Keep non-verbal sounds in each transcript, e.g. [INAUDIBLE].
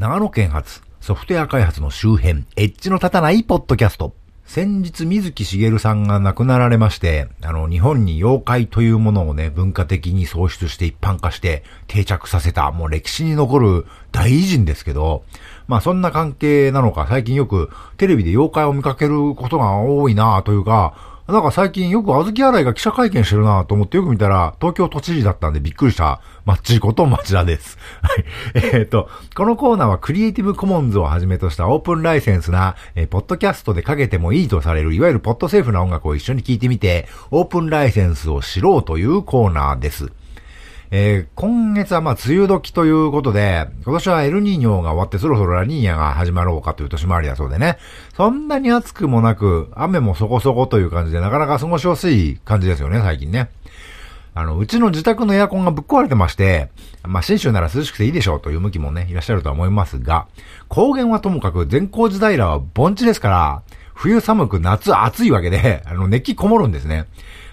長野県発ソフトウェア開発の周辺、エッジの立たないポッドキャスト。先日、水木しげるさんが亡くなられまして、あの、日本に妖怪というものをね、文化的に創出して一般化して定着させた、もう歴史に残る大偉人ですけど、まあそんな関係なのか、最近よくテレビで妖怪を見かけることが多いなというか、なんか最近よく小豆洗いが記者会見してるなと思ってよく見たら、東京都知事だったんでびっくりしたマッチーこと町田です。[LAUGHS] はい。えっ、と、このコーナーはクリエイティブコモンズをはじめとしたオープンライセンスな、えー、ポッドキャストでかけてもいいとされる、いわゆるポッドセーフな音楽を一緒に聴いてみて、オープンライセンスを知ろうというコーナーです。えー、今月はまあ、梅雨時ということで、今年はエルニーニョが終わってそろそろラニーニャが始まろうかという年回りだそうでね。そんなに暑くもなく、雨もそこそこという感じで、なかなか過ごしやすい感じですよね、最近ね。あの、うちの自宅のエアコンがぶっ壊れてまして、まあ、新州なら涼しくていいでしょうという向きもね、いらっしゃるとは思いますが、高原はともかく全高時平は盆地ですから、冬寒く夏暑いわけで、あの、熱気こもるんですね。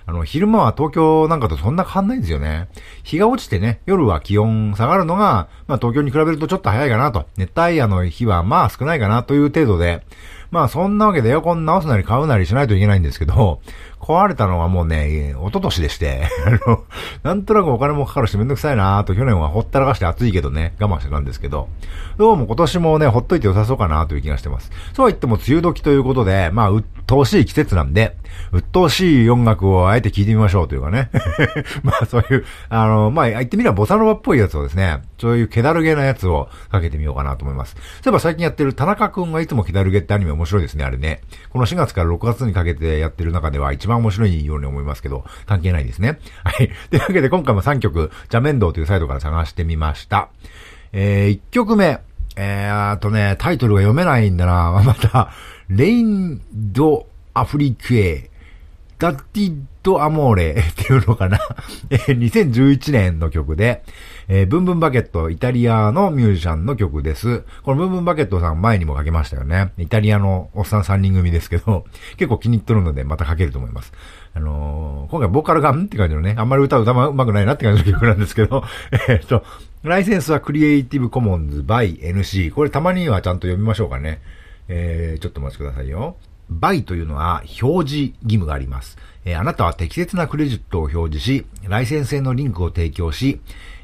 あの、昼間は東京なんかとそんな変わんないんですよね。日が落ちてね、夜は気温下がるのが、まあ東京に比べるとちょっと早いかなと。熱帯夜の日はまあ少ないかなという程度で、まあそんなわけでエアコン直すなり買うなりしないといけないんですけど、壊れたのはもうね、一昨年でして、[LAUGHS] あの、なんとなくお金もかかるしめんどくさいなと去年はほったらかして暑いけどね、我慢してたんですけど、どうも今年もね、ほっといて良さそうかなという気がしてます。そうは言っても梅雨時ということで、まあ、鬱陶しい季節なんで、鬱陶しい音楽をあえて聴いてみましょうというかね。[LAUGHS] まあそういう、あの、まあ言ってみればボサノバっぽいやつをですね、そういう気だるげなやつをかけてみようかなと思います。そういえば最近やってる田中くんがいつも気だるげってアニメ面白いですね、あれね。この4月から6月にかけてやってる中では一一番面白いように思いますけど、関係ないですね。[LAUGHS] はい。というわけで今回も3曲、ジャメンドというサイトから探してみました。えー、1曲目。えー、あとね、タイトルが読めないんだな。[LAUGHS] また、レインド・アフリクエ、ダッティッド・アモーレっていうのかな。[LAUGHS] えー、2011年の曲で、えー、ブンブンバケット、イタリアのミュージシャンの曲です。このブンブンバケットさん前にもかけましたよね。イタリアのおっさん3人組ですけど、[LAUGHS] 結構気に入ってるのでまたかけると思います。あのー、今回ボーカルがんって感じのね、あんまり歌う歌うまくないなって感じの曲なんですけど、[LAUGHS] えっと、ライセンスはクリエイティブコモンズ by NC。これたまにはちゃんと読みましょうかね。えー、ちょっとお待ちくださいよ。by というのは表示義務があります。えー、あなたは適切なクレジットを表示し、ライセンスへのリンクを提供し、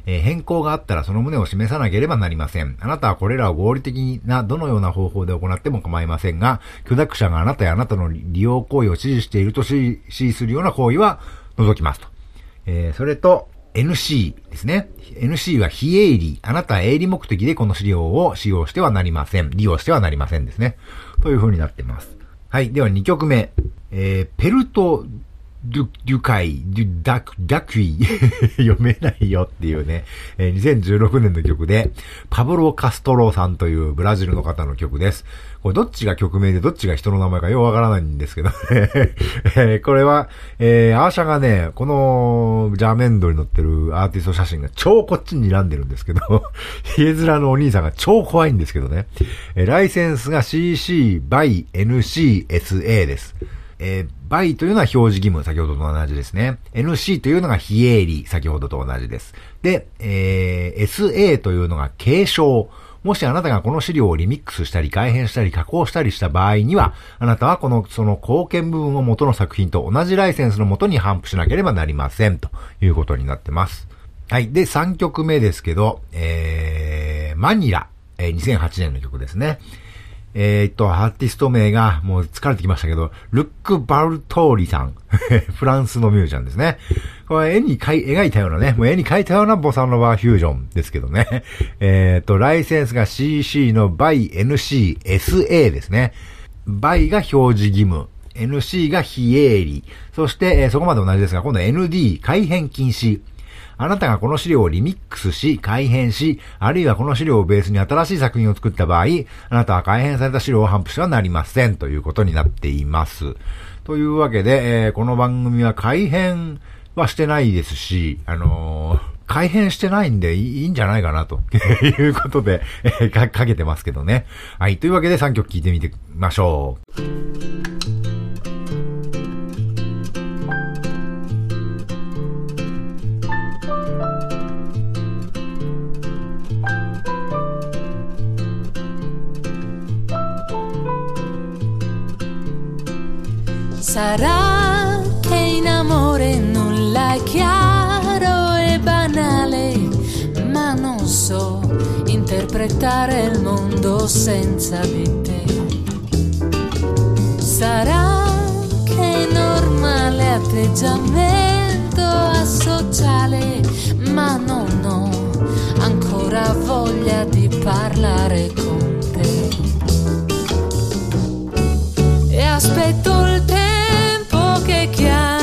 えー、変更があったらその旨を示さなければなりません。あなたはこれらを合理的などのような方法で行っても構いませんが、許諾者があなたやあなたの利用行為を指示していると指示するような行為は除きますと。えー、それと、NC ですね。NC は非営利。あなたは営利目的でこの資料を使用してはなりません。利用してはなりませんですね。という風になってます。はい。では2曲目。えー、ペルトデュ、デュカイ、デュ、ダク、ダクイ読めないよっていうね、えー、2016年の曲で、パブロ・カストロさんというブラジルの方の曲です。これどっちが曲名でどっちが人の名前かよくわからないんですけど [LAUGHS] え、これは、えー、アーシャがね、このジャーメンドに載ってるアーティスト写真が超こっちに睨んでるんですけどヒエズラのお兄さんが超怖いんですけどね。え、ライセンスが CC by NCSA です。えー、バイというのは表示義務、先ほどと同じですね。NC というのが非営利、先ほどと同じです。で、えー、SA というのが継承。もしあなたがこの資料をリミックスしたり改変したり加工したりした場合には、あなたはこの、その貢献部分を元の作品と同じライセンスの元に頒布しなければなりません。ということになってます。はい。で、3曲目ですけど、えー、マニラ、えー、2008年の曲ですね。えー、っと、アーティスト名が、もう疲れてきましたけど、ルック・バルトーリさん。[LAUGHS] フランスのミュージシャンですね。これ絵に描いたようなね、もう絵に描いたようなボサノバフュージョンですけどね。[LAUGHS] え、っと、ライセンスが CC の by NCSA ですね。by が表示義務。NC が非営利。そして、えー、そこまで同じですが、今度 ND、改変禁止。あなたがこの資料をリミックスし、改変し、あるいはこの資料をベースに新しい作品を作った場合、あなたは改変された資料を頒布してはなりませんということになっています。というわけで、えー、この番組は改変はしてないですし、あのー、改変してないんでいいんじゃないかなと [LAUGHS] いうことで、えー、か、けてますけどね。はい。というわけで3曲聴いてみてみましょう。Sarà che in amore nulla è chiaro e banale, ma non so interpretare il mondo senza di te. Sarà che è normale atteggiamento asociale, ma non ho ancora voglia di parlare con te. E aspetto Again.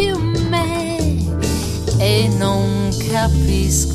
you make e non capisco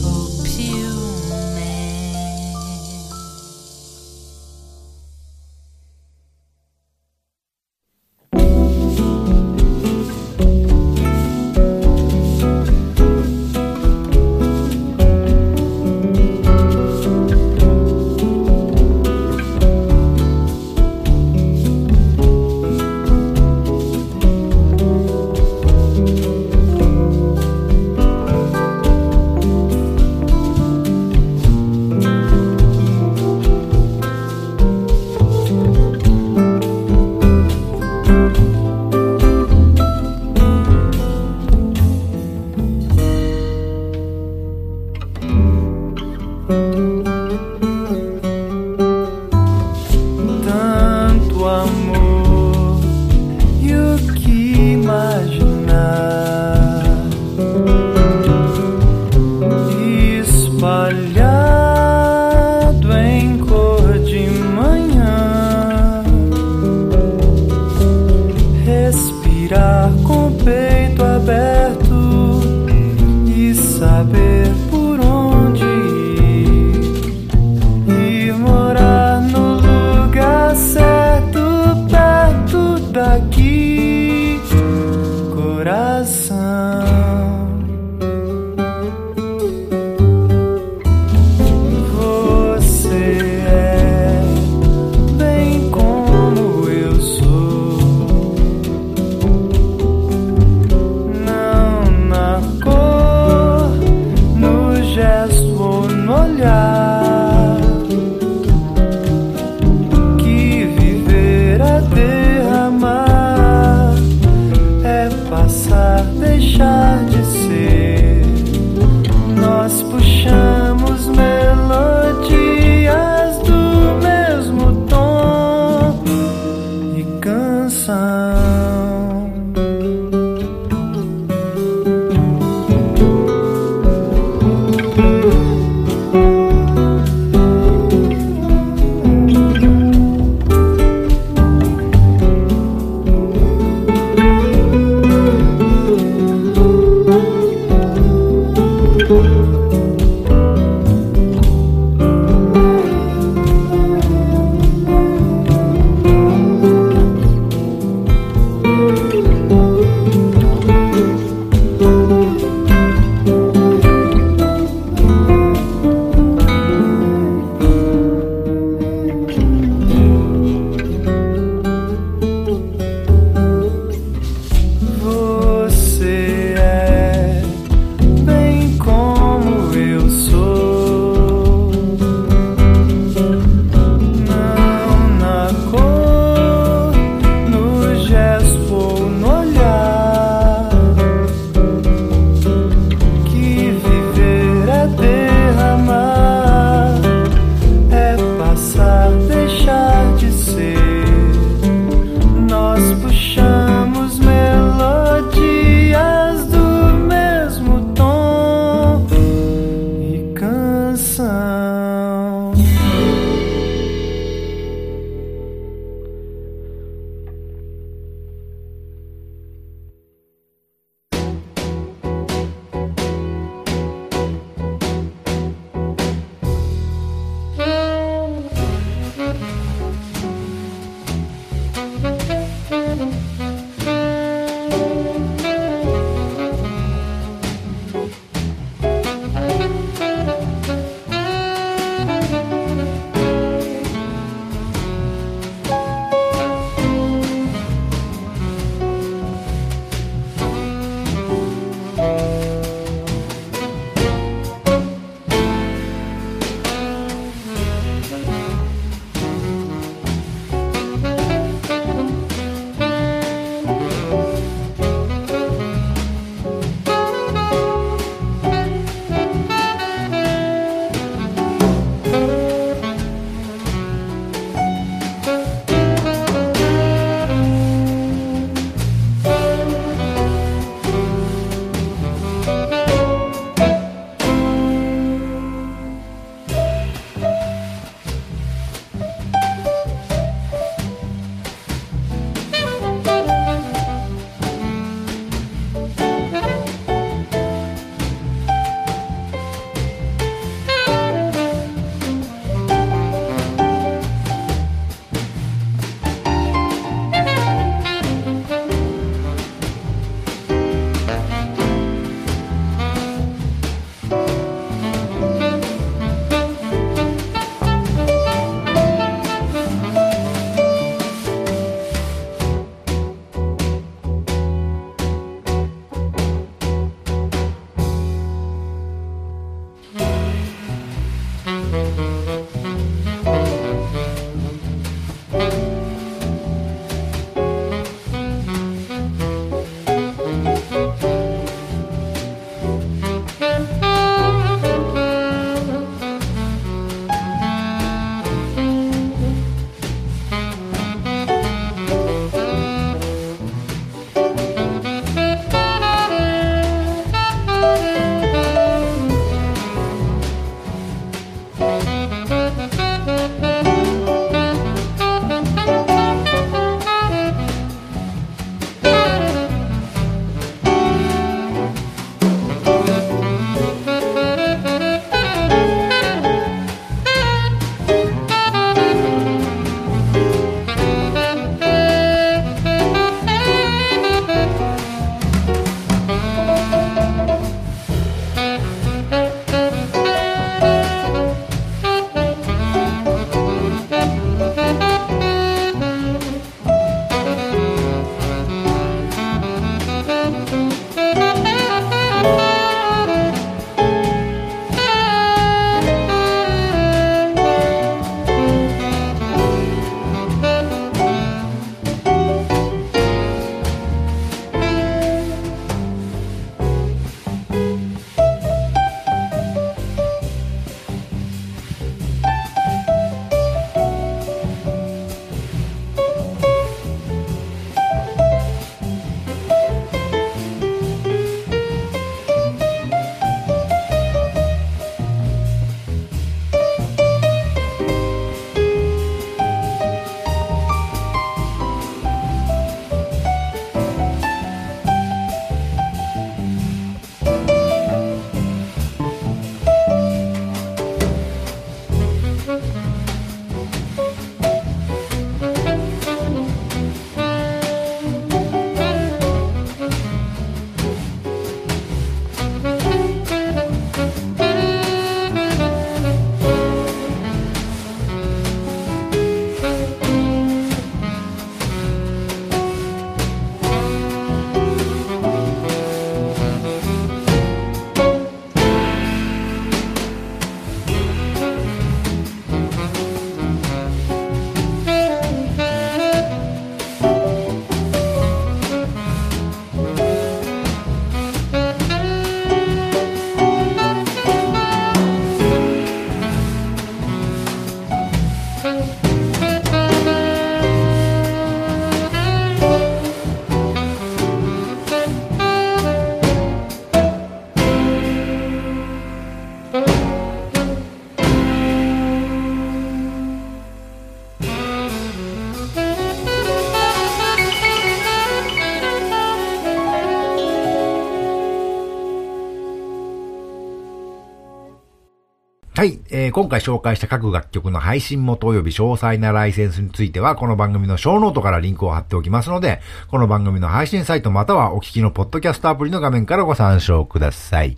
えー今回紹介した各楽曲の配信元及び詳細なライセンスについては、この番組のショーノートからリンクを貼っておきますので、この番組の配信サイトまたはお聞きのポッドキャストアプリの画面からご参照ください。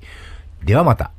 ではまた。